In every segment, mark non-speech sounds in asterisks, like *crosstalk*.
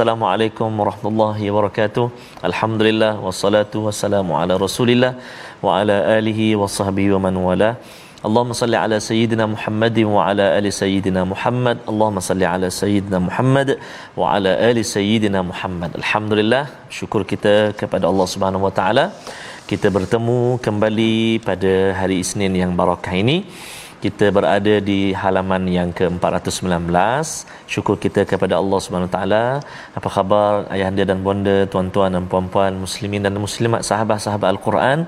Assalamualaikum warahmatullahi wabarakatuh. Alhamdulillah wassalatu wassalamu ala Rasulillah wa ala alihi wa sahbihi wa man wala. Allahumma salli ala sayyidina Muhammad wa ala ali sayyidina Muhammad. Allahumma salli ala sayyidina Muhammad wa ala ali sayyidina Muhammad. Alhamdulillah, syukur kita kepada Allah Subhanahu wa taala. Kita bertemu kembali pada hari Isnin yang barakah ini kita berada di halaman yang ke-419. Syukur kita kepada Allah Subhanahu Wa taala. Apa khabar ayahanda dan bonda tuan-tuan dan puan-puan muslimin dan muslimat sahabat-sahabat al-Quran?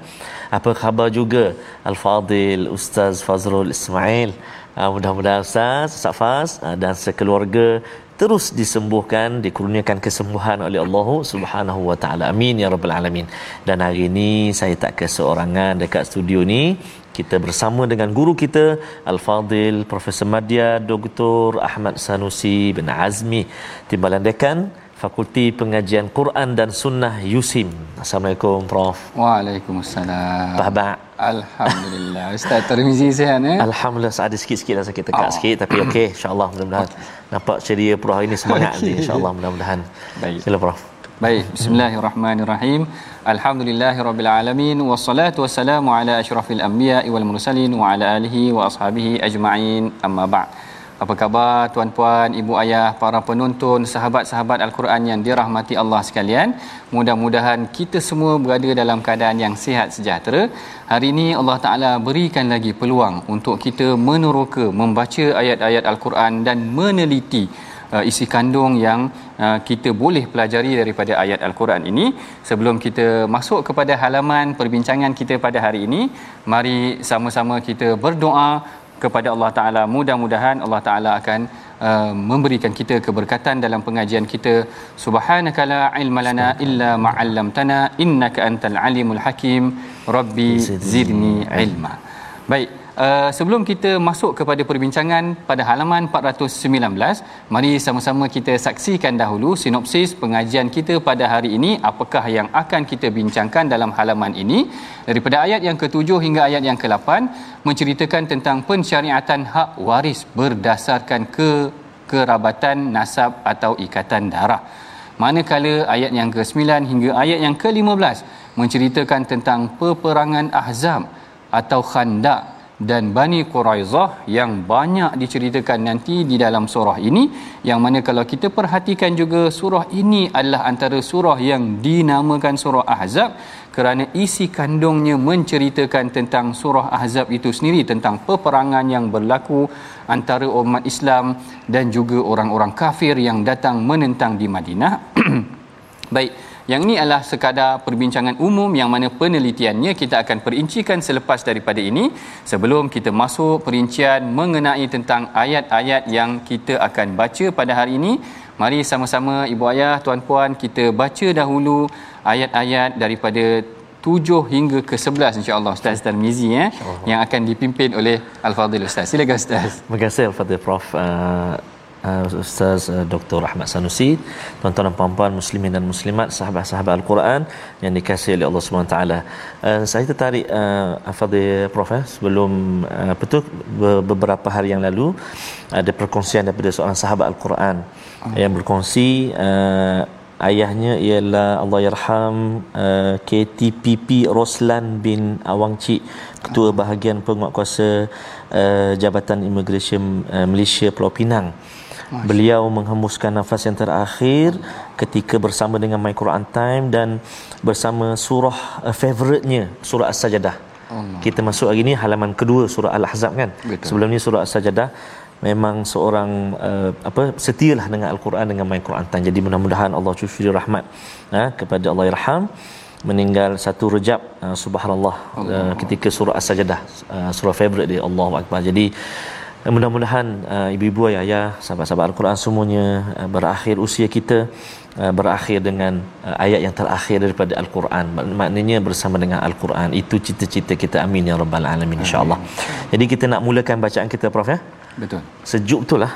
Apa khabar juga al-fadil ustaz Fazrul Ismail? Uh, mudah-mudahan ustaz Faz uh, dan sekeluarga terus disembuhkan dikurniakan kesembuhan oleh Allah Subhanahu wa taala. Amin ya rabbal alamin. Dan hari ini saya tak keseorangan dekat studio ni kita bersama dengan guru kita Al-Fadil Profesor Madya Dr. Ahmad Sanusi bin Azmi Timbalan Dekan Fakulti Pengajian Quran dan Sunnah USIM. Assalamualaikum Prof. Waalaikumsalam. Apa khabar? Alhamdulillah. Ustaz Tirmizi sihat eh? Alhamdulillah ada sikit-sikit lah sakit tekak oh. sikit tapi okey insya-Allah mudah-mudahan *coughs* nampak ceria Prof ini semangat nanti insya-Allah mudah-mudahan. Baik. Sila Prof. Baik, bismillahirrahmanirrahim. Alhamdulillahirabbilalamin wassalatu wassalamu ala asyrafil anbiya'i wal mursalin wa ala alihi wa ashabihi ajma'in. Amma ba'd. Apa khabar tuan-puan, ibu ayah, para penonton, sahabat-sahabat Al-Quran yang dirahmati Allah sekalian? Mudah-mudahan kita semua berada dalam keadaan yang sihat sejahtera. Hari ini Allah Taala berikan lagi peluang untuk kita meneroka, membaca ayat-ayat Al-Quran dan meneliti uh, isi kandung yang uh, kita boleh pelajari daripada ayat Al-Quran ini. Sebelum kita masuk kepada halaman perbincangan kita pada hari ini, mari sama-sama kita berdoa kepada Allah Taala. Mudah-mudahan Allah Taala akan uh, memberikan kita keberkatan dalam pengajian kita. Subhanakala ilmalana illa ma'allamtana innaka antal alimul hakim. Rabbi zidni ilma. Baik Uh, sebelum kita masuk kepada perbincangan pada halaman 419 mari sama-sama kita saksikan dahulu sinopsis pengajian kita pada hari ini. Apakah yang akan kita bincangkan dalam halaman ini? Daripada ayat yang ke-7 hingga ayat yang ke-8 menceritakan tentang pensyariatan hak waris berdasarkan ke kerabatan nasab atau ikatan darah. Manakala ayat yang ke-9 hingga ayat yang ke-15 menceritakan tentang peperangan ahzab atau khandak dan Bani Quraizah yang banyak diceritakan nanti di dalam surah ini yang mana kalau kita perhatikan juga surah ini adalah antara surah yang dinamakan surah Ahzab kerana isi kandungnya menceritakan tentang surah Ahzab itu sendiri tentang peperangan yang berlaku antara umat Islam dan juga orang-orang kafir yang datang menentang di Madinah. *clears throat* Baik, yang ini adalah sekadar perbincangan umum yang mana penelitiannya kita akan perincikan selepas daripada ini sebelum kita masuk perincian mengenai tentang ayat-ayat yang kita akan baca pada hari ini. Mari sama-sama ibu ayah, tuan-puan kita baca dahulu ayat-ayat daripada 7 hingga ke 11 insya-Allah Ustaz Tarmizi ya yang akan dipimpin oleh Al-Fadhil Ustaz. Silakan Ustaz. Terima kasih Al-Fadhil Prof. Uh, uh, Ustaz uh, Dr. Ahmad Sanusi, tuan-tuan dan puan-puan muslimin dan muslimat, sahabat-sahabat Al-Quran yang dikasihi oleh Allah Subhanahu taala. Uh, saya tertarik uh, Fadil Prof eh, sebelum uh, betul beberapa hari yang lalu ada perkongsian daripada seorang sahabat Al-Quran hmm. yang berkongsi uh, ayahnya ialah Allah yarham uh, KTPP Roslan bin Awang Cik ketua bahagian penguatkuasa uh, Jabatan Immigration uh, Malaysia Pulau Pinang Masya. Beliau menghembuskan nafas yang terakhir ketika bersama dengan My Quran Time dan bersama surah uh, favoritnya surah As-Sajadah Allah. kita masuk hari ini halaman kedua surah Al-Ahzab kan Betul. sebelum ni surah As-Sajadah memang seorang uh, apa setialah dengan al-Quran dengan main Quran Tan. Jadi mudah-mudahan Allah cucuri rahmat uh, kepada Allah Irham meninggal satu rejab uh, subhanallah uh, ketika surah as-sajdah uh, surah favorite dia Allahu akbar jadi mudah-mudahan uh, ibu-ibu ayah sahabat-sahabat al-Quran semuanya uh, berakhir usia kita uh, berakhir dengan uh, ayat yang terakhir daripada al-Quran. Maknanya bersama dengan al-Quran. Itu cita-cita kita. Amin ya rabbal alamin insyaallah jadi kita nak mulakan bacaan kita prof ya? Betul. Sejuk betul lah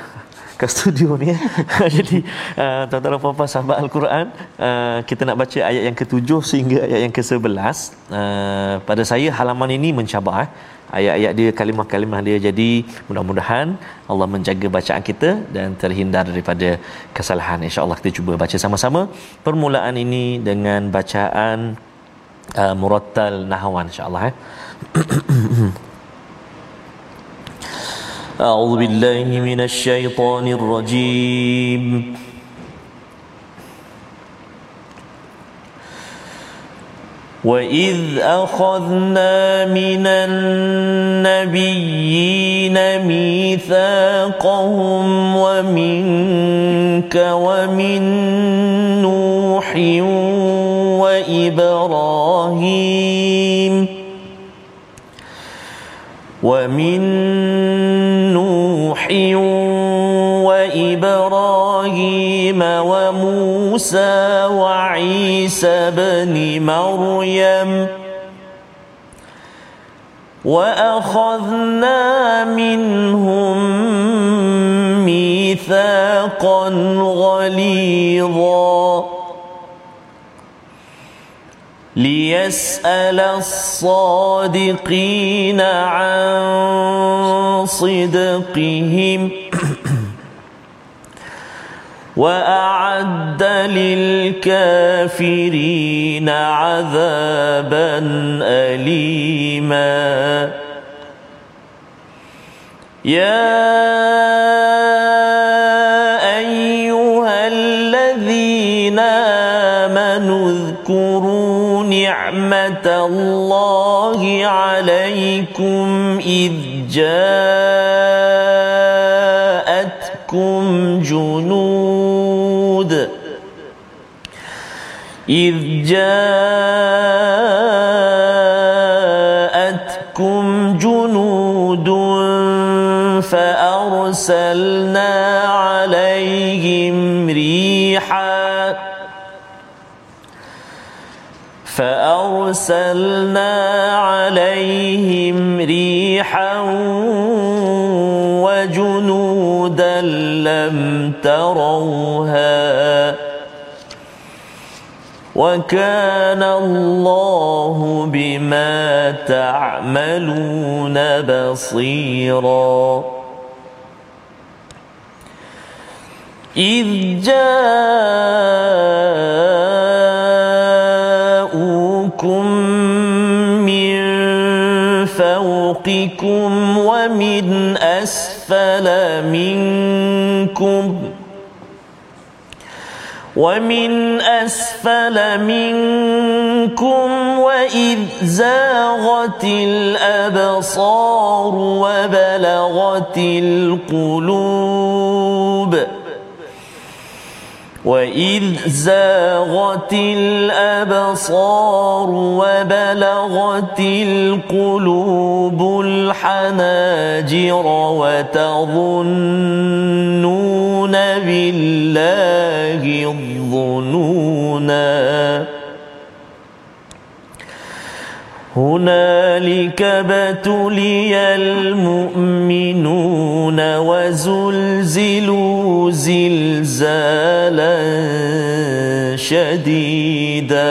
ke studio ni. *laughs* Jadi uh, tuan-tuan dan puan-puan sahabat al-Quran uh, kita nak baca ayat yang ke-7 sehingga ayat yang ke-11 uh, pada saya halaman ini mencabar eh. ayat-ayat dia kalimah-kalimah dia. Jadi mudah-mudahan Allah menjaga bacaan kita dan terhindar daripada kesalahan. insya-Allah kita cuba baca sama-sama permulaan ini dengan bacaan uh, murattal nahwan insya-Allah eh *clears throat* أعوذ بالله من الشيطان الرجيم. وإذ أخذنا من النبيين ميثاقهم ومنك ومن نوح وإبراهيم ومن وموسى وعيسى بن مريم وأخذنا منهم ميثاقا غليظا ليسأل الصادقين عن صدقهم. *clears throat* وأعد للكافرين عذابا أليما. يا أيها الذين آمنوا اذكروا نعمة الله عليكم إذ جاءتكم جنود إذ جاءتكم جنود فأرسلنا عليهم ريحا فأرسلنا عليهم ريحا وجنودا لم تروها وكان الله بما تعملون بصيرا. إذ جاءوكم من فوقكم ومن أسفل منكم ومن أسفل منكم وإذ زاغت الأبصار وبلغت القلوب وإذ زاغت الأبصار وبلغت القلوب الحناجر وتظنون بالله الظنونا هنالك ابتلي المؤمنون وزلزلوا زلزالا شديدا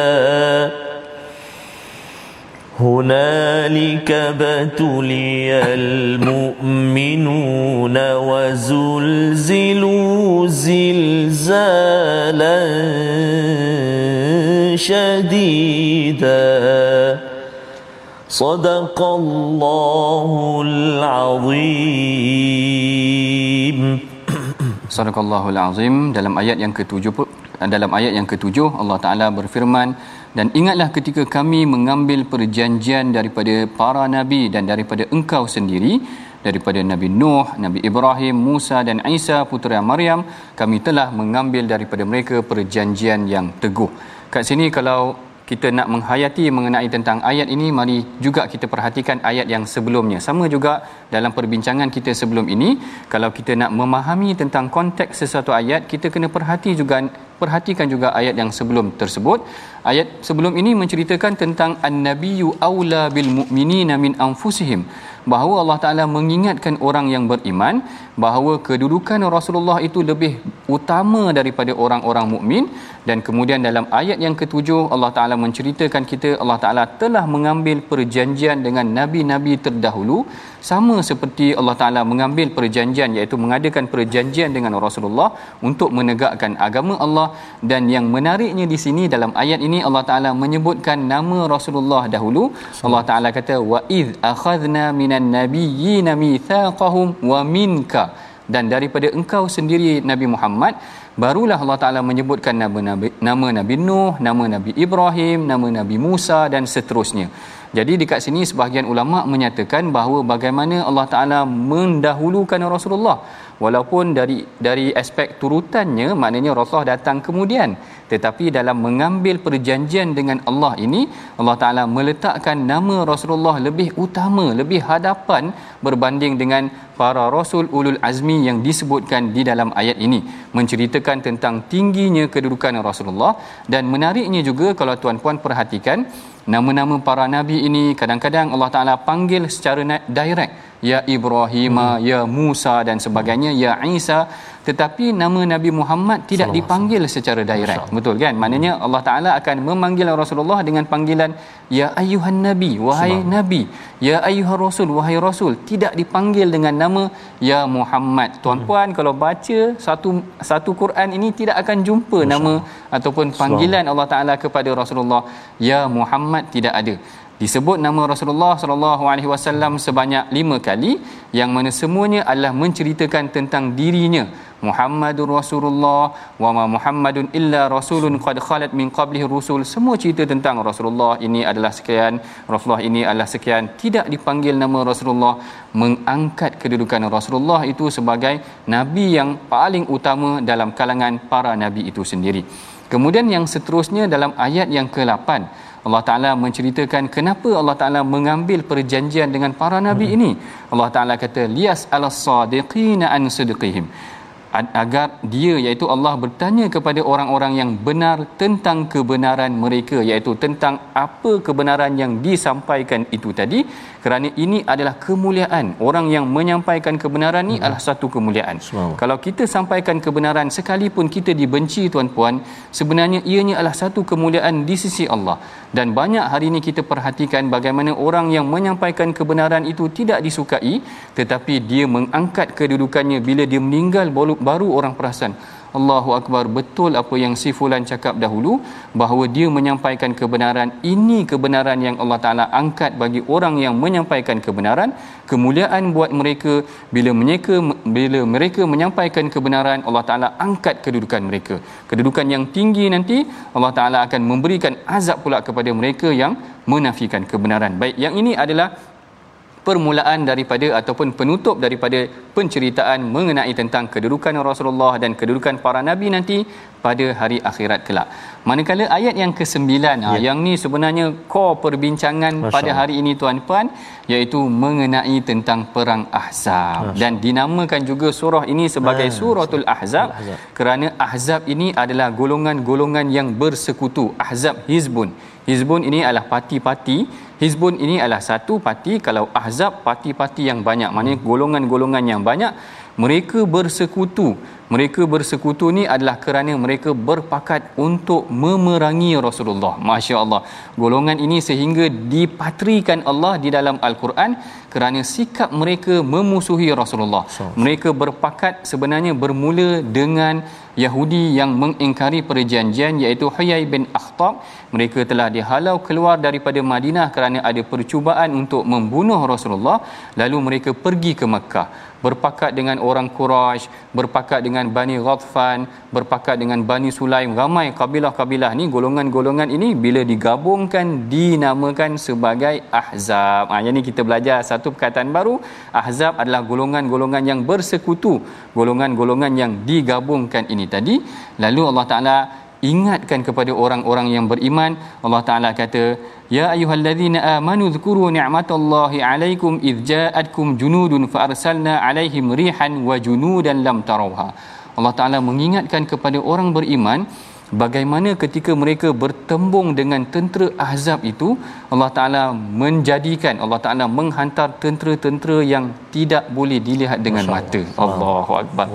هنالك ابتلي المؤمنون وزلزلوا زلزالا شديدا. صدق الله العظيم. Sadaqallahul azim dalam ayat yang ketujuh dalam ayat yang ketujuh Allah Taala berfirman dan ingatlah ketika kami mengambil perjanjian daripada para nabi dan daripada engkau sendiri daripada Nabi Nuh, Nabi Ibrahim, Musa dan Isa putera Maryam kami telah mengambil daripada mereka perjanjian yang teguh. Kat sini kalau kita nak menghayati mengenai tentang ayat ini mari juga kita perhatikan ayat yang sebelumnya. Sama juga dalam perbincangan kita sebelum ini kalau kita nak memahami tentang konteks sesuatu ayat kita kena perhati juga perhatikan juga ayat yang sebelum tersebut. Ayat sebelum ini menceritakan tentang an-nabiyyu aula bil mu'minina min anfusihim bahawa Allah Taala mengingatkan orang yang beriman bahawa kedudukan Rasulullah itu lebih utama daripada orang-orang mukmin. Dan kemudian dalam ayat yang ketujuh Allah Taala menceritakan kita Allah Taala telah mengambil perjanjian dengan nabi-nabi terdahulu. Sama seperti Allah Taala mengambil perjanjian iaitu mengadakan perjanjian dengan Rasulullah untuk menegakkan agama Allah. Dan yang menariknya di sini dalam ayat ini Allah Taala menyebutkan nama Rasulullah dahulu. Allah Taala kata wa id akhadna minan nabiyyin mitsaqahum wa minka dan daripada engkau sendiri Nabi Muhammad barulah Allah Taala menyebutkan nama Nabi nama Nabi Nuh, nama Nabi Ibrahim, nama Nabi Musa dan seterusnya. Jadi dekat sini sebahagian ulama menyatakan bahawa bagaimana Allah Taala mendahulukan Rasulullah walaupun dari dari aspek turutannya maknanya Rasulullah datang kemudian tetapi dalam mengambil perjanjian dengan Allah ini Allah Taala meletakkan nama Rasulullah lebih utama lebih hadapan berbanding dengan para rasul ulul azmi yang disebutkan di dalam ayat ini menceritakan tentang tingginya kedudukan Rasulullah dan menariknya juga kalau tuan-puan perhatikan nama-nama para nabi ini kadang-kadang Allah Taala panggil secara direct ya Ibrahim hmm. ya Musa dan sebagainya ya Isa. Tetapi nama Nabi Muhammad tidak Salam dipanggil secara direct. Betul kan? Maknanya Allah Taala akan memanggil Rasulullah dengan panggilan ya ayuhan nabi wahai Salam. nabi ya ayuhar rasul wahai rasul. Tidak dipanggil dengan nama ya Muhammad tuan-puan hmm. kalau baca satu satu Quran ini tidak akan jumpa Masya. nama ataupun panggilan. Allah Taala kepada Rasulullah ya Muhammad tidak ada disebut nama Rasulullah sallallahu alaihi wasallam sebanyak 5 kali yang mana semuanya adalah menceritakan tentang dirinya. Muhammadur Rasulullah wa ma Muhammadun illa rasulun qad khalat min qablihi rusul. Semua cerita tentang Rasulullah ini adalah sekian Rasulullah ini adalah sekian. Tidak dipanggil nama Rasulullah mengangkat kedudukan Rasulullah itu sebagai nabi yang paling utama dalam kalangan para nabi itu sendiri. Kemudian yang seterusnya dalam ayat yang ke-8 Allah Taala menceritakan kenapa Allah Taala mengambil perjanjian dengan para nabi hmm. ini. Allah Taala kata lias al-sadiqina an sidqihim agar dia iaitu Allah bertanya kepada orang-orang yang benar tentang kebenaran mereka iaitu tentang apa kebenaran yang disampaikan itu tadi kerana ini adalah kemuliaan orang yang menyampaikan kebenaran ini hmm. adalah satu kemuliaan Semang. kalau kita sampaikan kebenaran sekalipun kita dibenci tuan-puan sebenarnya ianya adalah satu kemuliaan di sisi Allah dan banyak hari ini kita perhatikan bagaimana orang yang menyampaikan kebenaran itu tidak disukai tetapi dia mengangkat kedudukannya bila dia meninggal baru orang perasan Allahu Akbar betul apa yang si fulan cakap dahulu bahawa dia menyampaikan kebenaran. Ini kebenaran yang Allah Taala angkat bagi orang yang menyampaikan kebenaran. Kemuliaan buat mereka bila mereka bila mereka menyampaikan kebenaran Allah Taala angkat kedudukan mereka. Kedudukan yang tinggi nanti Allah Taala akan memberikan azab pula kepada mereka yang menafikan kebenaran. Baik yang ini adalah permulaan daripada ataupun penutup daripada penceritaan mengenai tentang kedudukan Rasulullah dan kedudukan para nabi nanti pada hari akhirat kelak. Manakala ayat yang ke-9 ha, ya. yang ni sebenarnya core perbincangan Masya pada hari ini tuan-puan iaitu mengenai tentang perang Ahzab Masya. dan dinamakan juga surah ini sebagai Masya. suratul Ahzab Ahzab kerana Ahzab ini adalah golongan-golongan yang bersekutu. Ahzab Hizbun. Hizbun ini adalah parti-parti Hizbun ini adalah satu parti. Kalau Ahzab parti-parti yang banyak maknanya golongan-golongan yang banyak mereka bersekutu. Mereka bersekutu ni adalah kerana mereka berpakat untuk memerangi Rasulullah. masya-Allah. Golongan ini sehingga dipatrikan Allah di dalam al-Quran kerana sikap mereka memusuhi Rasulullah. Mereka berpakat sebenarnya bermula dengan Yahudi yang mengingkari perjanjian iaitu Huyai bin Akhtab. Mereka telah dihalau keluar daripada Madinah kerana ada percubaan untuk membunuh Rasulullah. Lalu mereka pergi ke Mekah berpakat dengan orang Quraisy berpakat dengan Bani Ghatfan berpakat dengan Bani Sulaim ramai kabilah-kabilah ni golongan-golongan ini bila digabungkan dinamakan sebagai ahzab. Ha, yang ni kita belajar satu perkataan baru ahzab adalah golongan-golongan yang bersekutu golongan-golongan yang digabungkan ini tadi. Lalu Allah Taala ingatkan kepada orang-orang yang beriman. Allah Taala kata ya ayyuhallazina amanu dhkuru ni'matallahi 'alaikum idh ja'atkum junudun fa arsalna 'alaihim rihan wa junudan lam tarawha. Allah Taala mengingatkan kepada orang beriman bagaimana ketika mereka bertembung dengan tentera ahzab itu Allah Taala menjadikan Allah Taala menghantar tentera-tentera yang tidak boleh dilihat dengan Masya mata. Allah. Allahu akbar.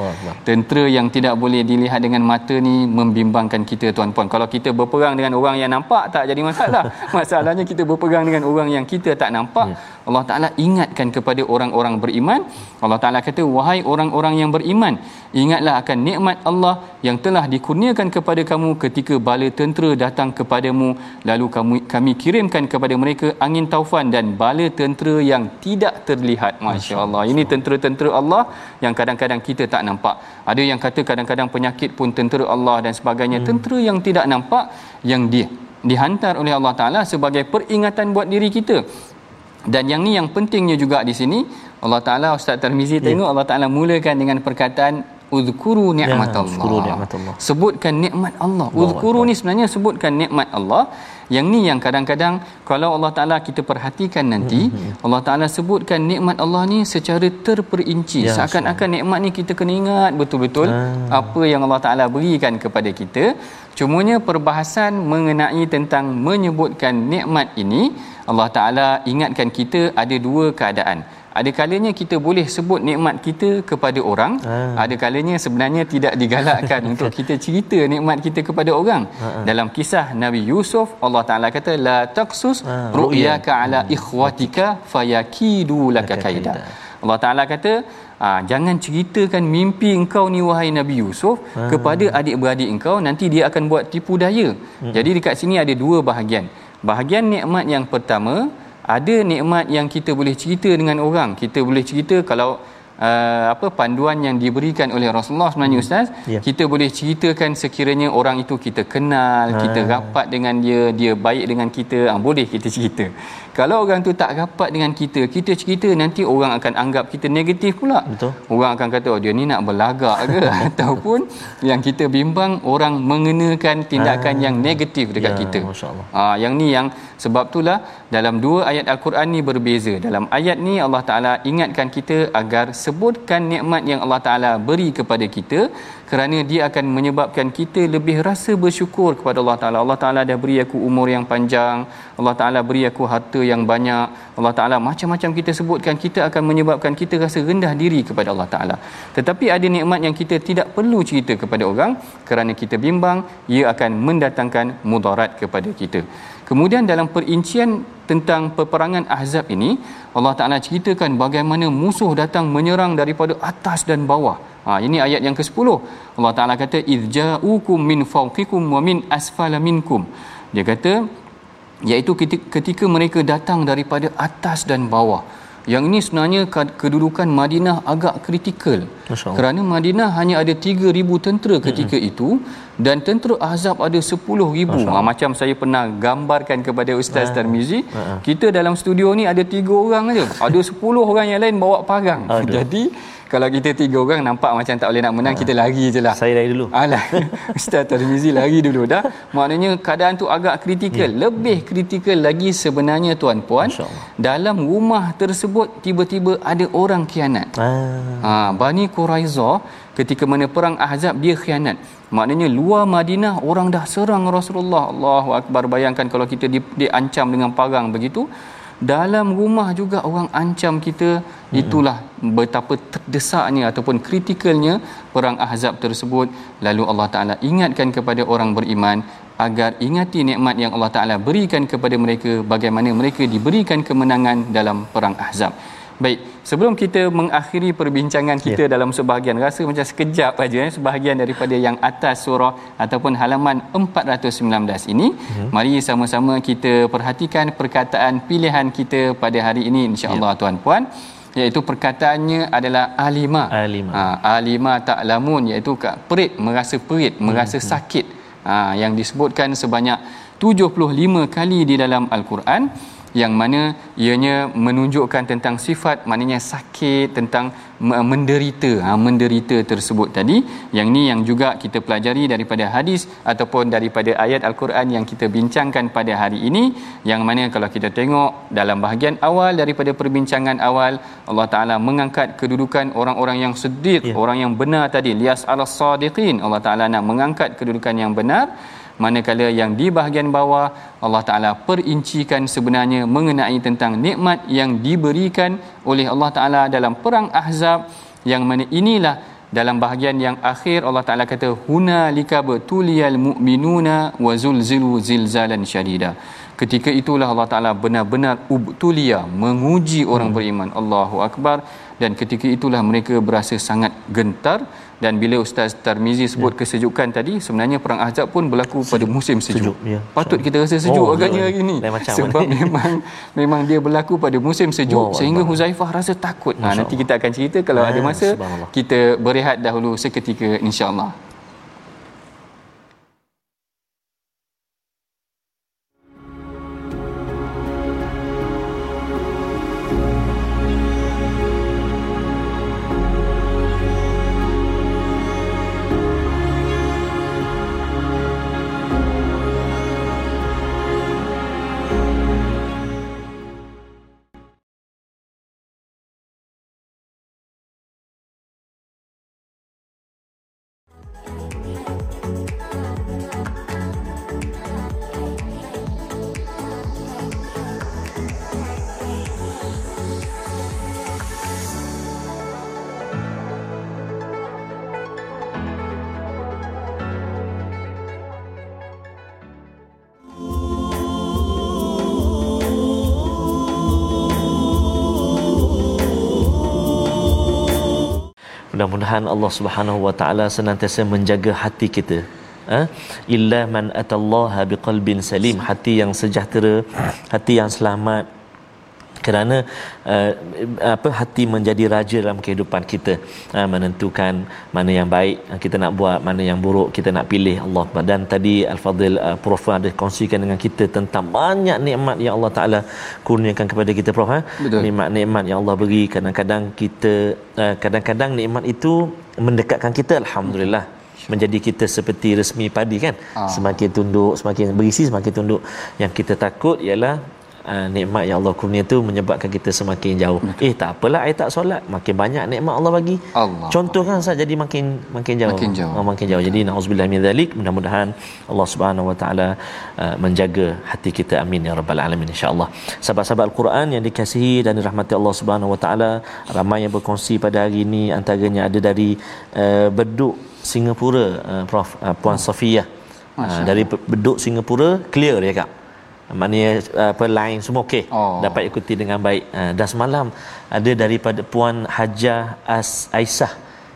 Tentera yang tidak boleh dilihat dengan mata ni membimbangkan kita tuan-puan. Kalau kita berperang dengan orang yang nampak tak jadi masalah. *laughs* Masalahnya kita berperang dengan orang yang kita tak nampak. Hmm. Allah Taala ingatkan kepada orang-orang beriman. Allah Taala kata wahai orang-orang yang beriman ingatlah akan nikmat Allah yang telah dikurniakan kepada kamu ketika bala tentera datang kepadamu. Lalu kami kami kirimkan kepada mereka angin taufan dan bala tentera yang tidak terlihat. masya-Allah. Ini tentera-tentera Allah yang kadang-kadang kita tak nampak. Ada yang kata kadang-kadang penyakit pun tentera Allah dan sebagainya. Hmm. tentera yang tidak nampak yang dia dihantar oleh Allah Taala sebagai peringatan buat diri kita dan yang ni yang pentingnya juga di sini Allah Taala Ustaz Tarmizi yeah. tengok Allah Taala mulakan dengan perkataan uzkuru ya, ni'matallah. Ya, sebutkan nikmat Allah. Uzkuru ni sebenarnya sebutkan nikmat Allah. Yang ni yang kadang-kadang kalau Allah Taala kita perhatikan nanti, mm-hmm. Allah Taala sebutkan nikmat Allah ni secara terperinci. Ya, Seakan-akan nikmat ni kita kena ingat betul-betul ah. apa yang Allah Taala berikan kepada kita. Cumanya perbahasan mengenai tentang menyebutkan nikmat ini, Allah Taala ingatkan kita ada dua keadaan ada kalanya kita boleh sebut nikmat kita kepada orang ha. ada kalanya sebenarnya tidak digalakkan *laughs* untuk kita cerita nikmat kita kepada orang ha. dalam kisah Nabi Yusuf Allah Taala kata la taqsus ha. ru'yaka ala hmm. ikhwatika fayakidu laka kaida Allah Taala kata ha, jangan ceritakan mimpi engkau ni wahai Nabi Yusuf ha. kepada adik-beradik engkau nanti dia akan buat tipu daya hmm. jadi dekat sini ada dua bahagian bahagian nikmat yang pertama ada nikmat yang kita boleh cerita dengan orang kita boleh cerita kalau uh, apa panduan yang diberikan oleh Rasulullah sebenarnya hmm. ustaz yeah. kita boleh ceritakan sekiranya orang itu kita kenal ha. kita rapat dengan dia dia baik dengan kita ha, boleh kita cerita kalau orang tu tak rapat dengan kita kita cerita nanti orang akan anggap kita negatif pula. Betul. Orang akan kata oh dia ni nak berlagak ke? *laughs* Ataupun yang kita bimbang orang mengenakan tindakan ha. yang negatif dekat ya, kita. masyaallah. Ah yang ni yang sebab itulah dalam dua ayat al-Quran ni berbeza. Dalam ayat ni Allah Taala ingatkan kita agar sebutkan nikmat yang Allah Taala beri kepada kita kerana dia akan menyebabkan kita lebih rasa bersyukur kepada Allah Taala. Allah Taala dah beri aku umur yang panjang, Allah Taala beri aku harta yang banyak. Allah Taala macam-macam kita sebutkan kita akan menyebabkan kita rasa rendah diri kepada Allah Taala. Tetapi ada nikmat yang kita tidak perlu cerita kepada orang kerana kita bimbang ia akan mendatangkan mudarat kepada kita. Kemudian dalam perincian tentang peperangan Ahzab ini, Allah Taala ceritakan bagaimana musuh datang menyerang daripada atas dan bawah. Ha, ini ayat yang ke-10. Allah Taala kata idza'ukum min fawqikum wa min asfala minkum. Dia kata iaitu ketika mereka datang daripada atas dan bawah. Yang ini sebenarnya kedudukan Madinah agak kritikal. Kerana Madinah hanya ada 3000 tentera ketika mm-hmm. itu dan tentera Ahzab ada 10000. Ha, macam saya pernah gambarkan kepada Ustaz uh, Tarmizi, uh, kita dalam studio ni ada 3 orang aja. Ada *laughs* 10 orang yang lain bawa parang. Aduh. Jadi kalau kita tiga orang nampak macam tak boleh nak menang, ha. kita lari je lah. Saya lari dulu. Alah, *laughs* Ustaz Tarmizi lari dulu dah. Maknanya keadaan tu agak kritikal. Ya. Lebih kritikal lagi sebenarnya tuan-puan. Dalam rumah tersebut, tiba-tiba ada orang khianat. Ah. Ha, Bani Quraizah, ketika mana perang Ahzab, dia khianat. Maknanya luar Madinah, orang dah serang Rasulullah. Allahu Akbar, bayangkan kalau kita di, diancam dengan parang begitu dalam rumah juga orang ancam kita hmm. itulah betapa terdesaknya ataupun kritikalnya perang ahzab tersebut lalu Allah Taala ingatkan kepada orang beriman agar ingati nikmat yang Allah Taala berikan kepada mereka bagaimana mereka diberikan kemenangan dalam perang ahzab Baik, sebelum kita mengakhiri perbincangan kita yeah. dalam sebahagian rasa macam sekejap aja eh, sebahagian daripada yang atas surah ataupun halaman 419 ini, mm-hmm. mari sama-sama kita perhatikan perkataan pilihan kita pada hari ini insya-Allah yeah. tuan-puan. iaitu perkataannya adalah alima Alima. ha, alima ta'lamun iaitu perit merasa perit merasa Hmm. sakit ha, yang disebutkan sebanyak 75 kali di dalam al-Quran yang mana ianya menunjukkan tentang sifat maknanya sakit tentang me- menderita. Ha, menderita tersebut tadi. Yang ni yang juga kita pelajari daripada hadis ataupun daripada ayat al-Quran yang kita bincangkan pada hari ini. Yang mana kalau kita tengok dalam bahagian awal daripada perbincangan awal Allah Taala mengangkat kedudukan orang-orang yang sedih Ya. orang yang benar tadi. Lias alas sadiqin. Allah Taala nak mengangkat kedudukan yang benar manakala yang di bahagian bawah Allah Taala perincikan sebenarnya mengenai tentang nikmat yang diberikan oleh Allah Taala dalam perang Ahzab. Yang mana inilah dalam bahagian yang akhir Allah Taala kata hunalika betuliyal mu'minuna wa zulzilu zilzalan syadida. Ketika itulah Allah Taala benar-benar ubtulia menguji orang beriman. Allahu akbar. Dan ketika itulah mereka berasa sangat gentar dan bila Ustaz Tarmizi sebut ya. kesejukan tadi sebenarnya perang Ahzab pun berlaku sejuk. pada musim sejuk. Sejuk, ya. Patut kita rasa sejuk Oh, agaknya betul. hari ini sebab mana? *laughs* memang memang dia berlaku pada musim sejuk Wow, sehingga Allah. Huzaifah rasa takut. Ha, nanti kita akan cerita kalau Ah, ada masa subhanallah. kita berehat dahulu seketika insya-Allah. Mudah-mudahan Allah Subhanahu Wa Taala senantiasa menjaga hati kita. Ha? Illa man atallaha biqalbin salim, hati yang sejahtera, hati yang selamat. Kerana uh, apa hati menjadi raja dalam kehidupan kita. Uh, menentukan mana yang baik uh, kita nak buat mana yang buruk kita nak pilih Allah. Dan tadi al-fadil uh, prof ada kongsikan dengan kita tentang banyak nikmat yang Allah Taala kurniakan kepada kita prof ha? Nikmat-nikmat yang Allah beri. Kadang-kadang kita uh, kadang-kadang nikmat itu mendekatkan kita alhamdulillah. Menjadi kita seperti resmi padi kan? Ah. semakin tunduk semakin berisi semakin tunduk. Yang kita takut ialah Uh, nikmat yang Allah kurnia tu menyebabkan kita semakin jauh. Betul. Eh tak apalah I tak solat, makin banyak nikmat Allah bagi. Allah. Contoh kan Ustaz jadi makin makin jauh. Makin jauh. Oh, makin jauh. Jadi nauzubillah min zalik, mudah-mudahan Allah Subhanahu wa taala uh, menjaga hati kita amin ya rabbal alamin insyaallah. Sahabat-sahabat Al-Quran yang dikasihi dan dirahmati Allah Subhanahu wa taala, ramai yang berkongsi pada hari ini antaranya ada dari uh, Beduk Singapura uh, Prof uh, Puan Safiyah. Uh, dari Beduk Singapura clear dia kak maknanya uh, apa line semua okey. Oh. dapat ikuti dengan baik. Uh, dan semalam ada daripada puan Hajah As Aisyah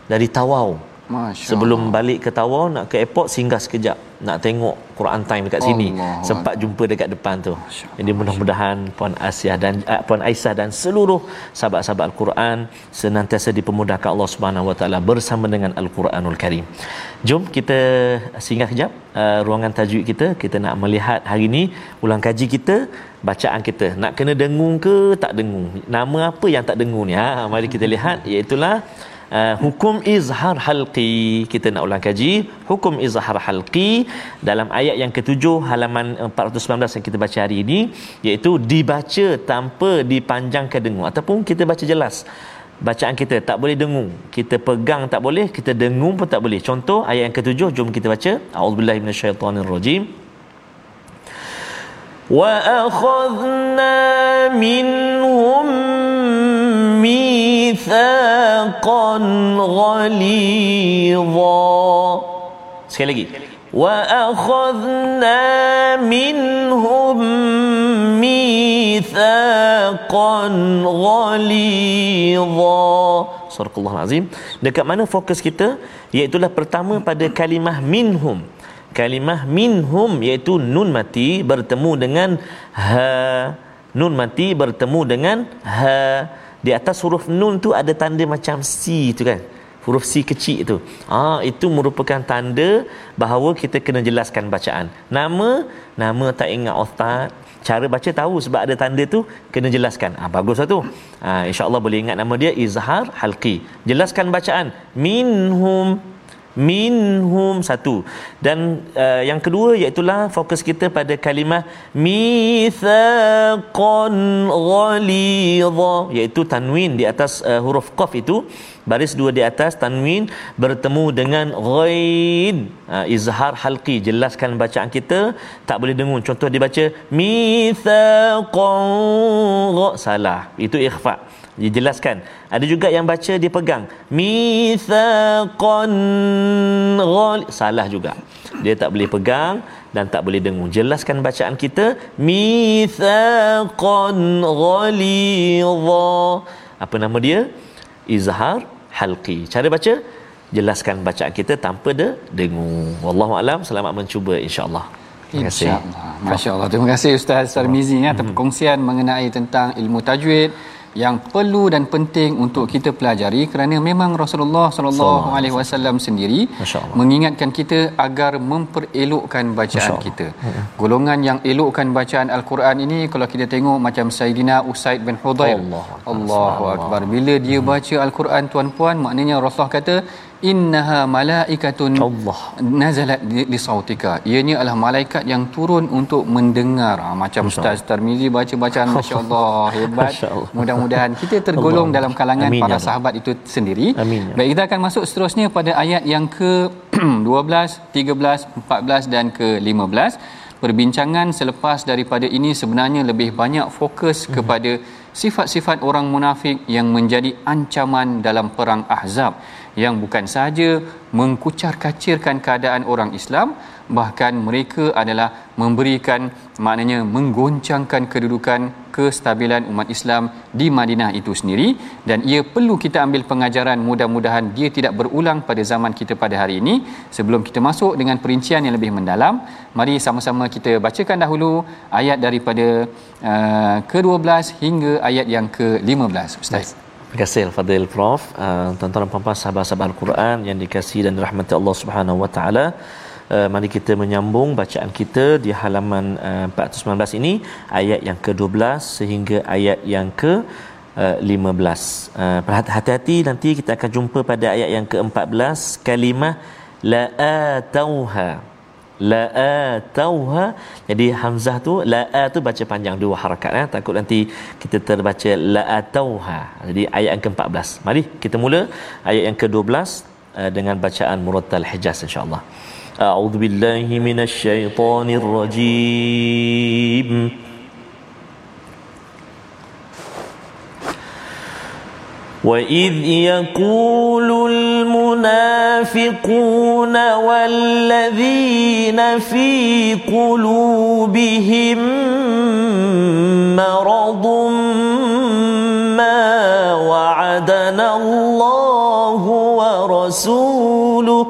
dari Tawau. Masya sebelum balik ke Tawau nak ke airport singgah sekejap nak tengok Quran time dekat sini. Allah. sempat jumpa dekat depan tu. Jadi mudah-mudahan puan Asia dan uh, puan Aisyah dan seluruh sahabat-sahabat Al-Quran senantiasa dipermudahkan Allah Subhanahu Wa Taala bersama dengan Al-Quranul Karim. Jom kita singgah kejap uh, ruangan tajwid kita. Kita nak melihat hari ini ulang kaji kita bacaan kita. Nak kena dengung ke tak dengung? Nama apa yang tak dengung ni? Ha mari kita lihat. *laughs* Iaitu uh, hukum izhar halqi. Kita nak ulang kaji. Hukum izhar halqi dalam ayat yang ketujuh halaman eh, 419 yang kita baca hari ini iaitu dibaca tanpa dipanjangkan dengung ataupun kita baca jelas. Bacaan kita tak boleh dengung kita pegang tak boleh kita dengung pun tak boleh. Contoh ayat yang ketujuh jom kita baca. Auzubillahi minasyaitonirrajim. Wa akhadna minhum min ميثاقا غليظا sekali lagi وأخذنا منهم ميثاقا غليظا Surah Allah Azim dekat mana fokus kita iaitulah pertama pada kalimah minhum kalimah minhum iaitu nun mati bertemu dengan ha nun mati bertemu dengan ha di atas huruf nun tu ada tanda macam C tu kan. Huruf C kecil tu. Ah itu merupakan tanda bahawa kita kena jelaskan bacaan. Nama nama tak ingat ustaz. Cara baca tahu sebab ada tanda tu kena jelaskan. Ah baguslah tu. Ah insyaallah boleh ingat nama dia izhar halqi. Jelaskan bacaan. Minhum minhum satu. Dan uh, yang kedua iaitu fokus kita pada kalimah mithaqan ghalidha iaitu tanwin di atas uh, huruf qaf itu baris dua di atas tanwin bertemu dengan ghaid. Uh, izhar halqi jelaskan bacaan kita tak boleh dengung. Contoh dibaca mithaqan salah. Itu ikhfa dijelaskan. Ada juga yang baca dia pegang. Mithaqan ghal salah juga. Dia tak boleh pegang dan tak boleh dengung. Jelaskan bacaan kita. Mithaqan ghalidha. Apa nama dia? Izhar halqi. Cara baca? Jelaskan bacaan kita tanpa de dengung. Wallahu alam. Selamat mencuba insyaallah. Terima kasih. Masya-Allah. Terima kasih Ustaz Sarmizi ya atas perkongsian mengenai tentang ilmu tajwid yang perlu dan penting untuk kita pelajari kerana memang Rasulullah sallallahu alaihi wasallam sendiri mengingatkan kita agar memperelokkan bacaan kita. Hmm. Golongan yang elokkan bacaan al-Quran ini kalau kita tengok macam Saidina Usaid bin Hudair. Allah. Allahu akbar. Bila dia hmm. baca al-Quran tuan-puan maknanya Rasulullah kata innaha malaikatun Allah. nazalat li sautika. Ianya adalah malaikat yang turun untuk mendengar. Ha, macam Ustaz Tarmizi baca bacaan masya-Allah hebat. Masya mudah-mudahan kita *laughs* tergolong Allah. dalam kalangan Amin, para ya sahabat itu sendiri. Amin, ya. baik kita akan masuk seterusnya pada ayat yang ke 12 13 14 dan ke 15 perbincangan selepas daripada ini sebenarnya lebih banyak fokus hmm. kepada sifat-sifat orang munafik yang menjadi ancaman dalam perang Ahzab yang bukan sahaja mengkucar-kacirkan keadaan orang Islam bahkan mereka adalah memberikan maknanya menggoncangkan kedudukan kestabilan umat Islam di Madinah itu sendiri. Dan ia perlu kita ambil pengajaran mudah-mudahan dia tidak berulang pada zaman kita pada hari ini. Sebelum kita masuk dengan perincian yang lebih mendalam mari sama-sama kita bacakan dahulu ayat daripada uh, ke-12 hingga ayat yang ke-15 ustaz Terima kasih Al-Fadhil Prof. Uh, tuan-tuan dan puan-puan sahabat-sahabat Al-Quran yang dikasihi dan dirahmati Allah Subhanahu Wa Taala. Uh, mari kita menyambung bacaan kita di halaman uh, 419 ini ayat yang ke-12 sehingga ayat yang ke-15. Uh, hati-hati nanti kita akan jumpa pada ayat yang ke-14 kalimah la atauha la atauha jadi hamzah tu la tu baca panjang dua harakat eh takut nanti kita terbaca la atauha jadi ayat yang ke-14 mari kita mula ayat yang ke-12 uh, dengan bacaan murattal hijaz insyaallah a'udzu billahi minasyaitonir rajim وإذ يقول المنافقون والذين في قلوبهم مرض ما وعدنا الله ورسوله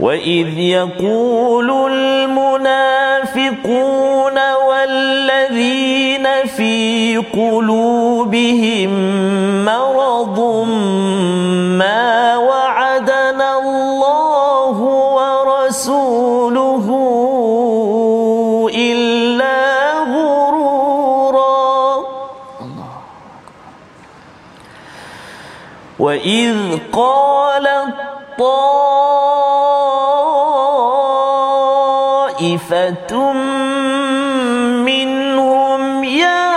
وإذ يقول المنافقون والذين في قلوبهم مرض ما وعدنا الله ورسوله إلا غرورا. وإذ قال الطائفة منهم يا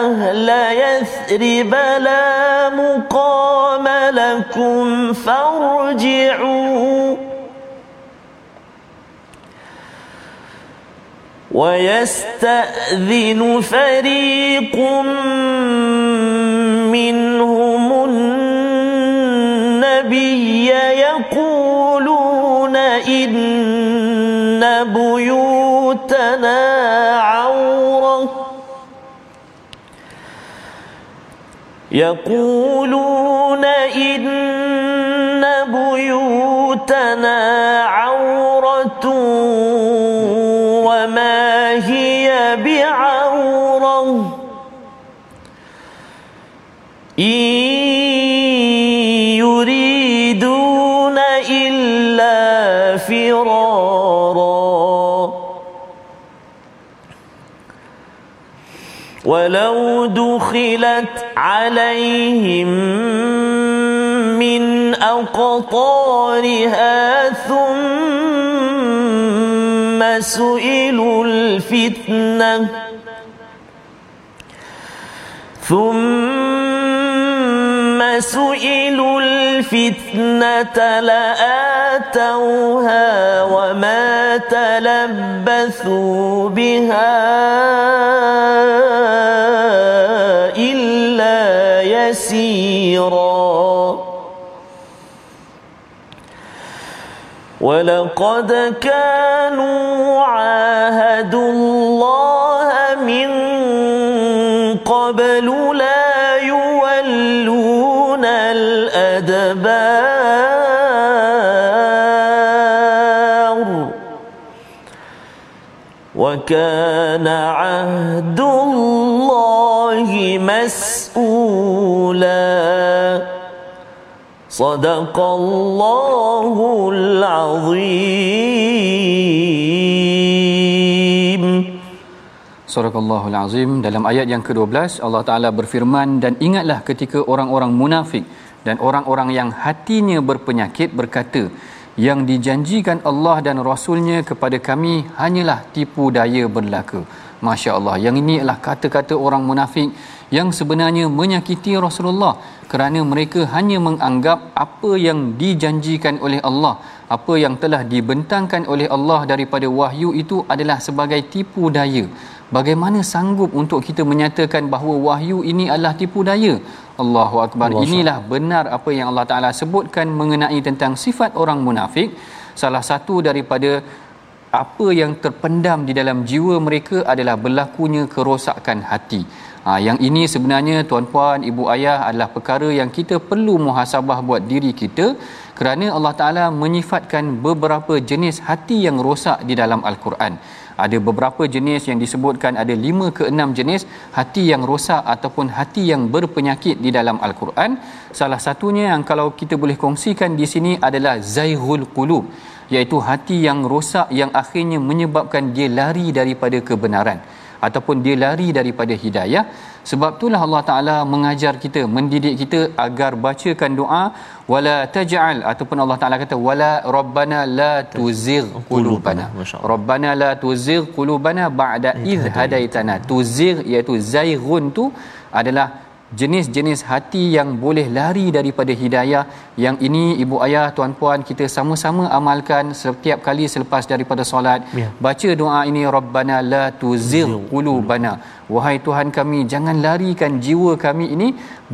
أهل يثرب لا مقام لكم فارجعوا. ويستأذن فريق منهم إن بيوتنا عورة يقولون إن بيوتنا عورة وما هي بعورة إن فرارا ولو دخلت عليهم من أقطارها ثم سئلوا الفتنة ثم سئلوا الفتنة لآتوها وما تلبثوا بها إلا يسيرا. ولقد كانوا عاهدوا الله وكان عهد الله مسؤولا صدق الله العظيم Surah Allahul Azim dalam ayat yang ke-12 Allah Taala berfirman dan ingatlah ketika orang-orang munafik dan orang-orang yang hatinya berpenyakit berkata yang dijanjikan Allah dan Rasulnya kepada kami hanyalah tipu daya berlaka. Masya Allah. Yang ini adalah kata-kata orang munafik yang sebenarnya menyakiti Rasulullah kerana mereka hanya menganggap apa yang dijanjikan oleh Allah, apa yang telah dibentangkan oleh Allah daripada wahyu itu adalah sebagai tipu daya. Bagaimana sanggup untuk kita menyatakan bahawa wahyu ini adalah tipu daya? Allahu akbar. Allah Inilah benar apa yang Allah Taala sebutkan mengenai tentang sifat orang munafik. Salah satu daripada apa yang terpendam di dalam jiwa mereka adalah berlakunya kerosakan hati. Ha, yang ini sebenarnya tuan-puan, ibu ayah adalah perkara yang kita perlu muhasabah buat diri kita kerana Allah Taala menyifatkan beberapa jenis hati yang rosak di dalam Al-Quran ada beberapa jenis yang disebutkan ada lima ke enam jenis hati yang rosak ataupun hati yang berpenyakit di dalam al-Quran. Salah satunya yang kalau kita boleh kongsikan di sini adalah zaihul qulub iaitu hati yang rosak yang akhirnya menyebabkan dia lari daripada kebenaran ataupun dia lari daripada hidayah sebab itulah Allah Taala mengajar kita mendidik kita agar bacakan doa wala taj'al ataupun Allah Taala kata wala rabbana la tuzigh qulubana. Rabbana la tuzigh qulubana ba'da idh hadaitana. tuzigh iaitu zaighun tu adalah jenis-jenis hati yang boleh lari daripada hidayah yang ini ibu ayah tuan-puan kita sama-sama amalkan setiap kali selepas daripada solat. Ya. baca doa ini rabbana la tuzigh qulubana. Wahai tuhan kami jangan larikan jiwa kami ini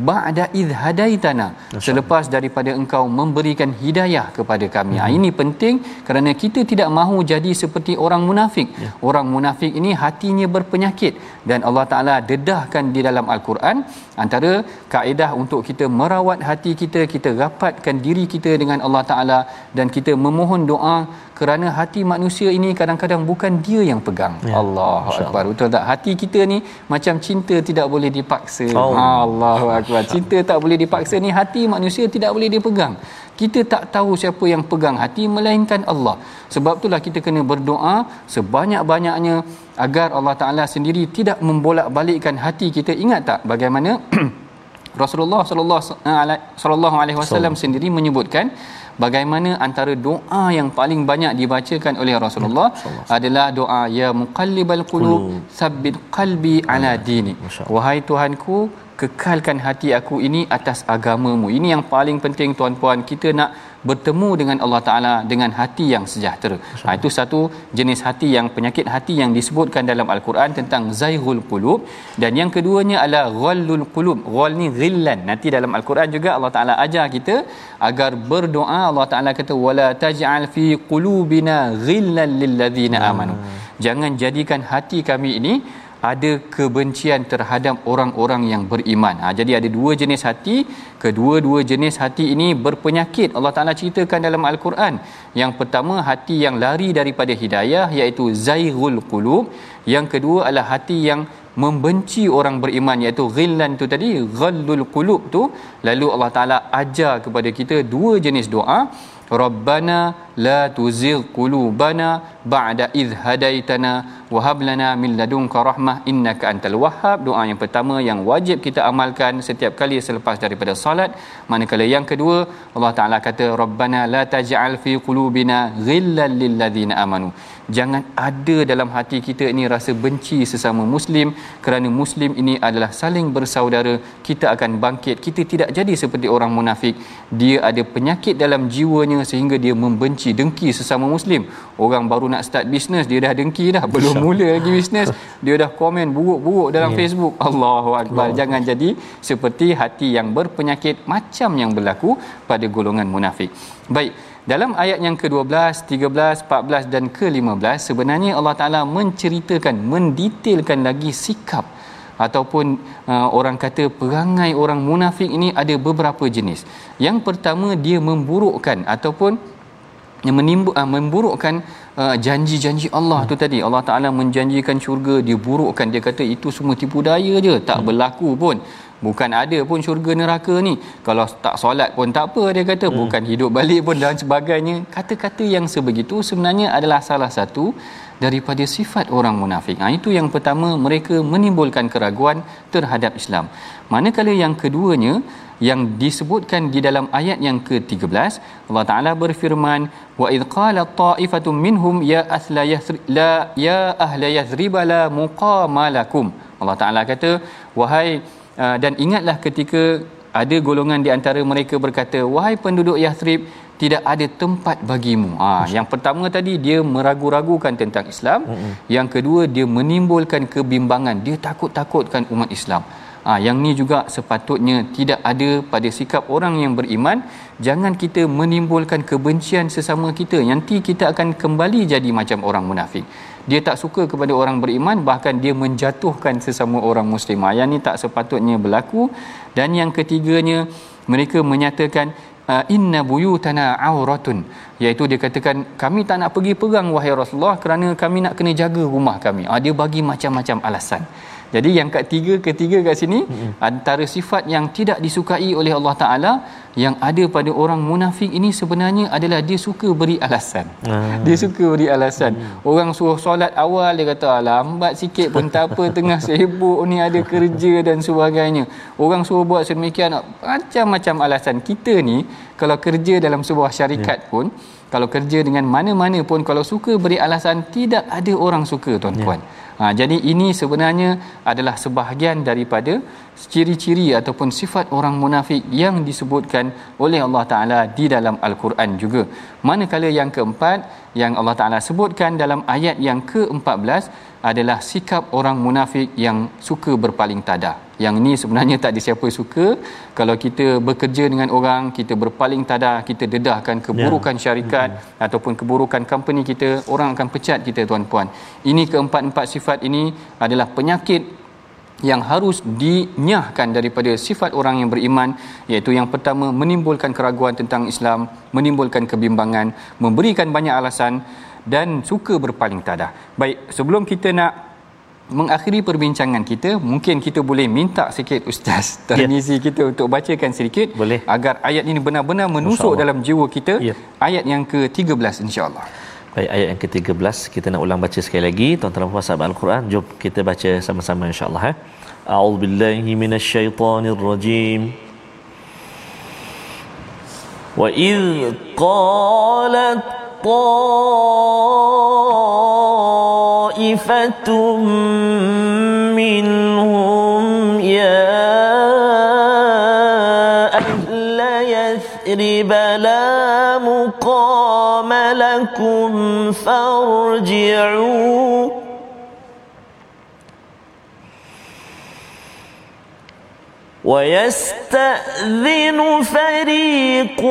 ba'da idh hadaitana. Selepas daripada engkau memberikan hidayah kepada kami. Ya. ini penting kerana kita tidak mahu jadi seperti orang munafik. Ya. orang munafik ini hatinya berpenyakit. Dan Allah taala dedahkan di dalam al-Quran antara kaedah untuk kita merawat hati kita kita rapatkan diri kita dengan Allah taala dan kita memohon doa kerana hati manusia ini kadang-kadang bukan dia yang pegang. Ya. Allahu akbar. Betul tak? Hati kita ni macam cinta tidak boleh dipaksa. Oh. Allahu akbar. Cinta tak boleh dipaksa ni hati manusia tidak boleh dipegang. Kita tak tahu siapa yang pegang hati melainkan Allah. Sebab itulah kita kena berdoa sebanyak-banyaknya agar Allah Taala sendiri tidak membolak-balikkan hati kita. Ingat tak bagaimana *clears throat* Rasulullah sallallahu alaihi wasallam sendiri menyebutkan bagaimana antara doa yang paling banyak dibacakan oleh Rasulullah ya, adalah doa ya muqallibal qulub sabbit qalbi ala dini. Wahai tuhanku kekalkan hati aku ini atas agamamu. Ini yang paling penting tuan-puan. Kita nak bertemu dengan Allah Taala dengan hati yang sejahtera. Ha, itu satu jenis hati yang penyakit hati yang disebutkan dalam al-Quran tentang zaihul qulub dan yang keduanya adalah ghallul qulub. Ghal ni ghillan. Nanti dalam al-Quran juga Allah Taala ajar kita agar berdoa Allah Taala kata wala taj'al fi qulubina ghillan lil ladzina amanu. Hmm. Jangan jadikan hati kami ini ada kebencian terhadap orang-orang yang beriman. Ha, jadi ada dua jenis hati, kedua-dua jenis hati ini berpenyakit. Allah Taala ceritakan dalam Al-Quran. Yang pertama hati yang lari daripada hidayah iaitu zaighul qulub. Yang kedua adalah hati yang membenci orang beriman iaitu ghillan tu tadi ghallul qulub tu lalu Allah Taala ajar kepada kita dua jenis doa Rabbana la tuzigh qulubana ba'da idh hadaitana wa hab lana min ladunka rahmah. Innaka antal wahhab. Doa yang pertama yang wajib kita amalkan setiap kali selepas daripada solat. Manakala yang kedua Allah Taala kata Rabbana la taj'al fi qulubina ghillan lil ladzina amanu jangan ada dalam hati kita ini rasa benci sesama muslim kerana muslim ini adalah saling bersaudara. Kita akan bangkit. Kita tidak jadi seperti orang munafik. Dia ada penyakit dalam jiwanya sehingga dia membenci dengki sesama muslim. Orang baru nak start bisnes dia dah dengki dah. *laughs* Belum mula lagi bisnes dia dah komen buruk-buruk dalam yeah. Facebook. Allahu akbar. Allah. jangan jadi seperti hati yang berpenyakit macam yang berlaku pada golongan munafik. Baik dalam ayat yang ke-12, 13, 14 dan ke-15 sebenarnya Allah Taala menceritakan, mendetailkan lagi sikap ataupun uh, orang kata perangai orang munafik ini ada beberapa jenis. Yang pertama dia memburukkan ataupun menimbu, uh, memburukkan uh, janji-janji Allah tu tadi. Allah Taala menjanjikan syurga, dia burukkan dia kata itu semua tipu daya je, tak hmm. berlaku pun bukan ada pun syurga neraka ni. Kalau tak solat pun tak apa dia kata. Hmm. bukan hidup balik pun dan sebagainya. Kata-kata yang sebegitu sebenarnya adalah salah satu daripada sifat orang munafik. Ha, itu yang pertama mereka menimbulkan keraguan terhadap Islam. Manakala yang keduanya yang disebutkan di dalam ayat yang ke-13 Allah Taala berfirman wa id qala ta'ifatun minhum ya ahla yathrib la ya ahla yathrib la muqamalakum Allah Taala kata wahai Ah, dan ingatlah ketika ada golongan di antara mereka berkata wahai penduduk Yathrib tidak ada tempat bagimu. Ha, yang pertama tadi dia meragu-ragukan tentang Islam. Mm-hmm. Yang kedua dia menimbulkan kebimbangan. Dia takut-takutkan umat Islam. Ha, yang ni juga sepatutnya tidak ada pada sikap orang yang beriman. Jangan kita menimbulkan kebencian sesama kita. Nanti kita akan kembali jadi macam orang munafik dia tak suka kepada orang beriman bahkan dia menjatuhkan sesama orang muslim yang ni tak sepatutnya berlaku. Dan yang ketiganya mereka menyatakan ah, inna buyutana auratun. Iaitu dia katakan kami tak nak pergi perang wahai Rasulullah kerana kami nak kena jaga rumah kami. Ah, dia bagi macam-macam alasan jadi yang ketiga ketiga kat sini hmm. antara sifat yang tidak disukai oleh Allah Taala yang ada pada orang munafik ini sebenarnya adalah dia suka beri alasan. Hmm. Dia suka beri alasan. Hmm. Orang suruh solat awal dia kata lambat sikit pun tak apa tengah sibuk ni ada kerja dan sebagainya. Orang suruh buat sedemikian macam-macam alasan. Kita ni kalau kerja dalam sebuah syarikat yeah. pun kalau kerja dengan mana-mana pun kalau suka beri alasan tidak ada orang suka tuan-tuan. Yeah. Ha, jadi ini sebenarnya adalah sebahagian daripada ciri-ciri ataupun sifat orang munafik yang disebutkan oleh Allah Taala di dalam Al-Quran juga. Manakala yang keempat yang Allah Taala sebutkan dalam ayat yang ke-14 adalah sikap orang munafik yang suka berpaling tada. Yang ini sebenarnya tak ada siapa suka kalau kita bekerja dengan orang, kita berpaling tada, kita dedahkan keburukan ya. syarikat ya. ataupun keburukan company kita, orang akan pecat kita tuan-puan. Ini keempat-empat sifat ini adalah penyakit yang harus dinyahkan daripada sifat orang yang beriman iaitu yang pertama menimbulkan keraguan tentang Islam, menimbulkan kebimbangan, memberikan banyak alasan dan suka berpaling tadah. Baik, sebelum kita nak mengakhiri perbincangan kita, mungkin kita boleh minta sikit ustaz *laughs* Tarmizi ya. kita untuk bacakan sedikit boleh. agar ayat ini benar-benar menusuk dalam jiwa kita. Ya. Ayat yang ke-13 insya-Allah. Baik, ayat yang ke-13 kita nak ulang baca sekali lagi. Tuan-tuan puan sahabat Al-Quran, jom kita baca sama-sama insya-Allah eh. A'udzubillahi minasyaitonirrajim. Wa idh qalat طائفة منهم يا أهل يثرب لا مقام لكم فارجعوا. ويستأذن فريق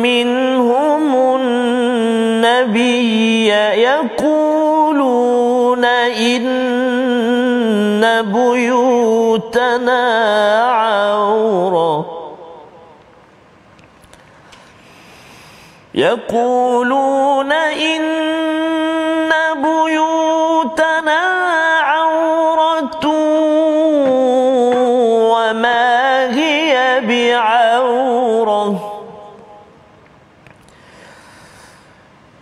منهم النبي يقولون إن بيوتنا عورة يقولون إن بيوتنا عورة وما هي بعورة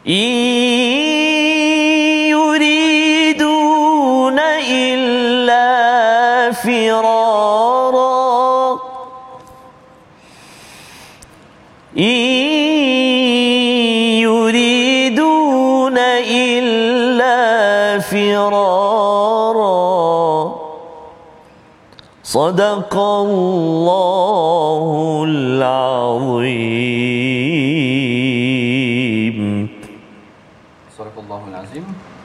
إن صدق الله العظيم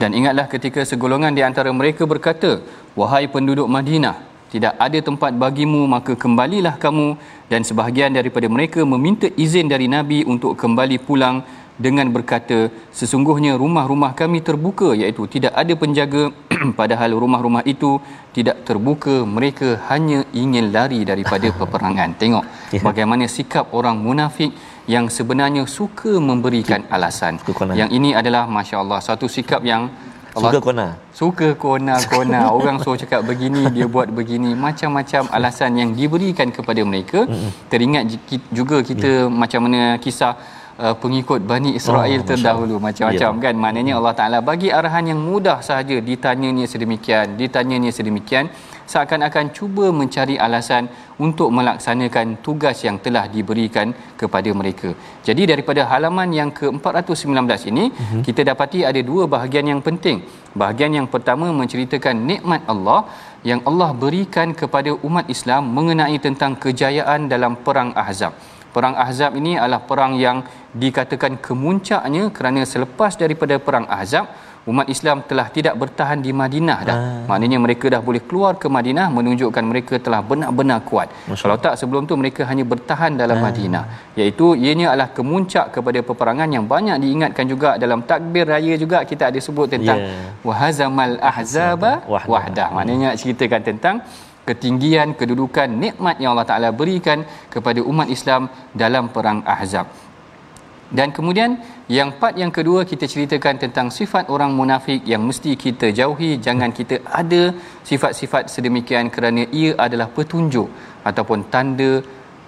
Dan ingatlah ketika segolongan di antara mereka berkata, Wahai penduduk Madinah, tidak ada tempat bagimu maka kembalilah kamu dan sebahagian daripada mereka meminta izin dari Nabi untuk kembali pulang dengan berkata sesungguhnya rumah-rumah kami terbuka iaitu tidak ada penjaga *clears throat* padahal rumah-rumah itu tidak terbuka mereka hanya ingin lari daripada *laughs* peperangan tengok ya. bagaimana sikap orang munafik yang sebenarnya suka memberikan alasan yang ini adalah masya-Allah satu sikap yang Allah suka kona. Suka kona kona. *laughs* Orang suruh cakap begini, dia buat begini. Macam-macam alasan yang diberikan kepada mereka. Teringat juga kita yeah. macam mana kisah uh, pengikut Bani Israel oh, terdahulu macam-macam yeah. kan. Maknanya Allah Taala bagi arahan yang mudah sahaja ditanyanya sedemikian, ditanyanya sedemikian seakan-akan cuba mencari alasan untuk melaksanakan tugas yang telah diberikan kepada mereka. Jadi daripada halaman yang ke-419 ini uh-huh. kita dapati ada dua bahagian yang penting. Bahagian yang pertama menceritakan nikmat Allah yang Allah berikan kepada umat Islam mengenai tentang kejayaan dalam perang Ahzab. Perang Ahzab ini adalah perang yang dikatakan kemuncaknya kerana selepas daripada perang Ahzab umat Islam telah tidak bertahan di Madinah dah. Ah. Maknanya mereka dah boleh keluar ke Madinah menunjukkan mereka telah benar-benar kuat. Masya Kalau tak sebelum tu mereka hanya bertahan dalam ah. Madinah. Iaitu ianya adalah kemuncak kepada peperangan yang banyak diingatkan juga dalam takbir raya juga kita ada sebut tentang yeah. wahazamal ahzaba wahdah. Maknanya ceritakan tentang ketinggian kedudukan nikmat yang Allah Taala berikan kepada umat Islam dalam perang Ahzab. Dan kemudian yang part yang kedua kita ceritakan tentang sifat orang munafik yang mesti kita jauhi jangan kita ada sifat-sifat sedemikian kerana ia adalah petunjuk ataupun tanda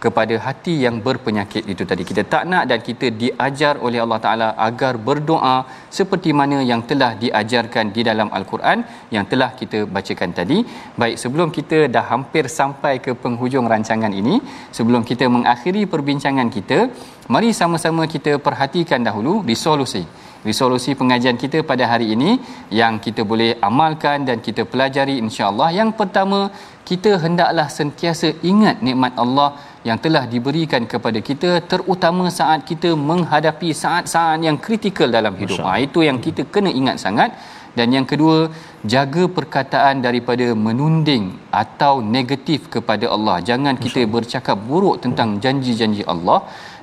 kepada hati yang berpenyakit itu tadi. Kita tak nak dan kita diajar oleh Allah Taala agar berdoa seperti mana yang telah diajarkan di dalam al-Quran yang telah kita bacakan tadi. Baik sebelum kita dah hampir sampai ke penghujung rancangan ini sebelum kita mengakhiri perbincangan kita mari sama-sama kita perhatikan dahulu resolusi resolusi pengajian kita pada hari ini yang kita boleh amalkan dan kita pelajari insya-Allah. Yang pertama kita hendaklah sentiasa ingat nikmat Allah yang telah diberikan kepada kita terutama saat kita menghadapi saat-saat yang kritikal dalam hidup. Ha, itu yang kita kena ingat sangat. Dan yang kedua, jaga perkataan daripada menunding atau negatif kepada Allah. Jangan kita bercakap buruk tentang janji-janji Allah.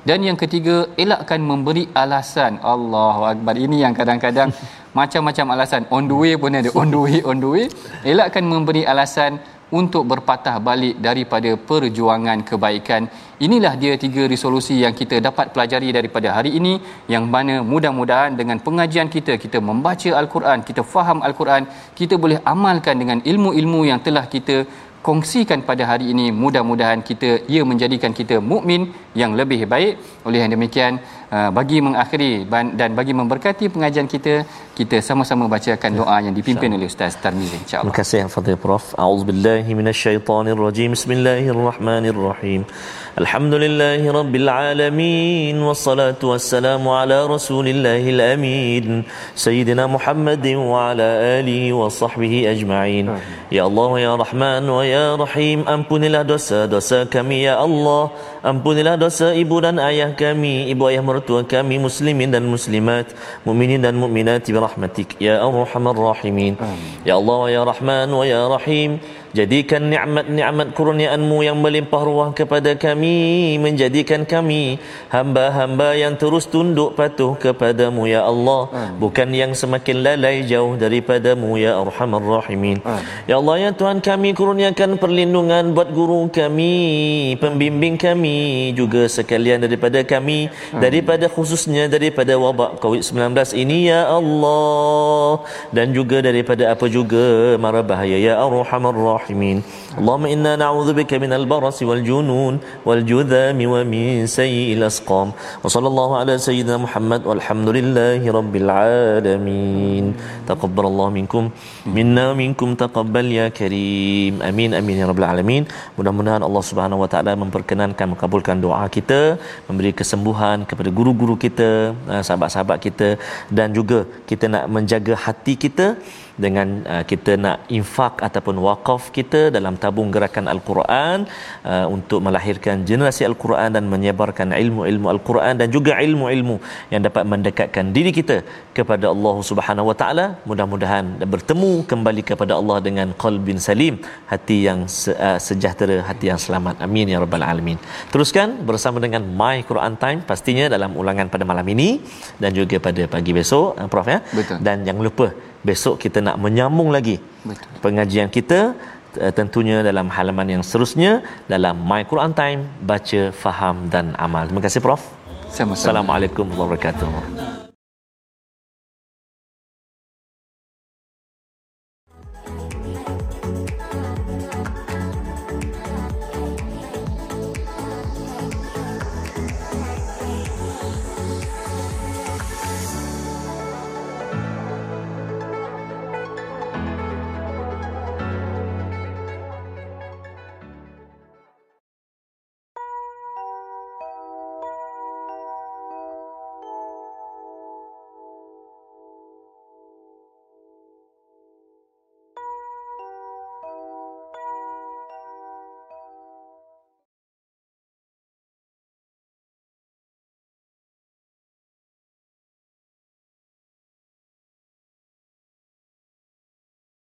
Dan yang ketiga, elakkan memberi alasan. Allahu Akbar. Ini yang kadang-kadang *laughs* macam-macam alasan. On the way pun ada. On the way, on the way. Elakkan memberi alasan untuk berpatah balik daripada perjuangan kebaikan. Inilah dia tiga resolusi yang kita dapat pelajari daripada hari ini yang mana mudah-mudahan dengan pengajian kita kita membaca al-Quran, kita faham al-Quran, kita boleh amalkan dengan ilmu-ilmu yang telah kita kongsikan pada hari ini mudah-mudahan kita ia menjadikan kita mukmin yang lebih baik oleh yang demikian uh, bagi mengakhiri dan bagi memberkati pengajian kita kita sama-sama bacakan doa yang dipimpin oleh Ustaz Tarmizi insyaAllah. Terima kasih yang fadil Prof. A'udzubillahi minasyaitonirrajim. Bismillahirrahmanirrahim. Alhamdulillahi Rabbil Alamin Wassalatu wassalamu ala Rasulillahil Amin Sayyidina Muhammadin wa ala alihi wa sahbihi ajma'in Ya Allah ya Rahman wa ya Rahim Ampunilah dosa-dosa kami ya Allah Ampunilah dosa ibu dan ayah kami Ibu ayah mertua kami muslimin dan muslimat Muminin dan mu'minat bi rahmatik ya arhamar rahimin. Ya Allah ya Rahman wa ya Rahim, Jadikan nikmat-nikmat kurniaanmu yang melimpah ruah kepada kami. Menjadikan kami hamba-hamba yang terus tunduk patuh kepadamu ya Allah. Bukan yang semakin lalai jauh daripadamu ya Arhamar Rahimin. Ya Allah ya Tuhan kami kurniakan perlindungan buat guru kami Pembimbing kami juga sekalian daripada kami Daripada khususnya daripada wabak COVID-19 ini ya Allah. Dan juga daripada apa juga mara bahaya ya Arhamar Rahim الراحمين اللهم إنا نعوذ بك من البرص والجنون والجذام ومن سيء الأسقام وصلى الله على سيدنا محمد والحمد لله رب العالمين تقبل الله منكم منا منكم تقبل يا كريم أمين أمين يا رب العالمين mudah-mudahan Allah Subhanahu wa taala memperkenankan mengabulkan doa kita memberi kesembuhan kepada guru-guru kita eh, sahabat-sahabat kita dan juga kita nak menjaga hati kita dengan uh, kita nak infak ataupun wakaf kita dalam tabung gerakan al-Quran uh, untuk melahirkan generasi al-Quran dan menyebarkan ilmu-ilmu al-Quran dan juga ilmu-ilmu yang dapat mendekatkan diri kita kepada Allah Subhanahu wa taala. Mudah-mudahan bertemu kembali kepada Allah dengan qalbin salim hati yang se- uh, sejahtera hati yang selamat. Amin ya rabbal alamin. Teruskan bersama dengan my Quran time pastinya dalam ulangan pada malam ini dan juga pada pagi besok uh, prof ya? Betul. dan jangan lupa besok kita nak menyambung lagi Betul. pengajian kita uh, tentunya dalam halaman yang seterusnya dalam My Quran Time baca faham dan amal terima kasih prof Sama-sama. Assalamualaikum warahmatullahi wabarakatuh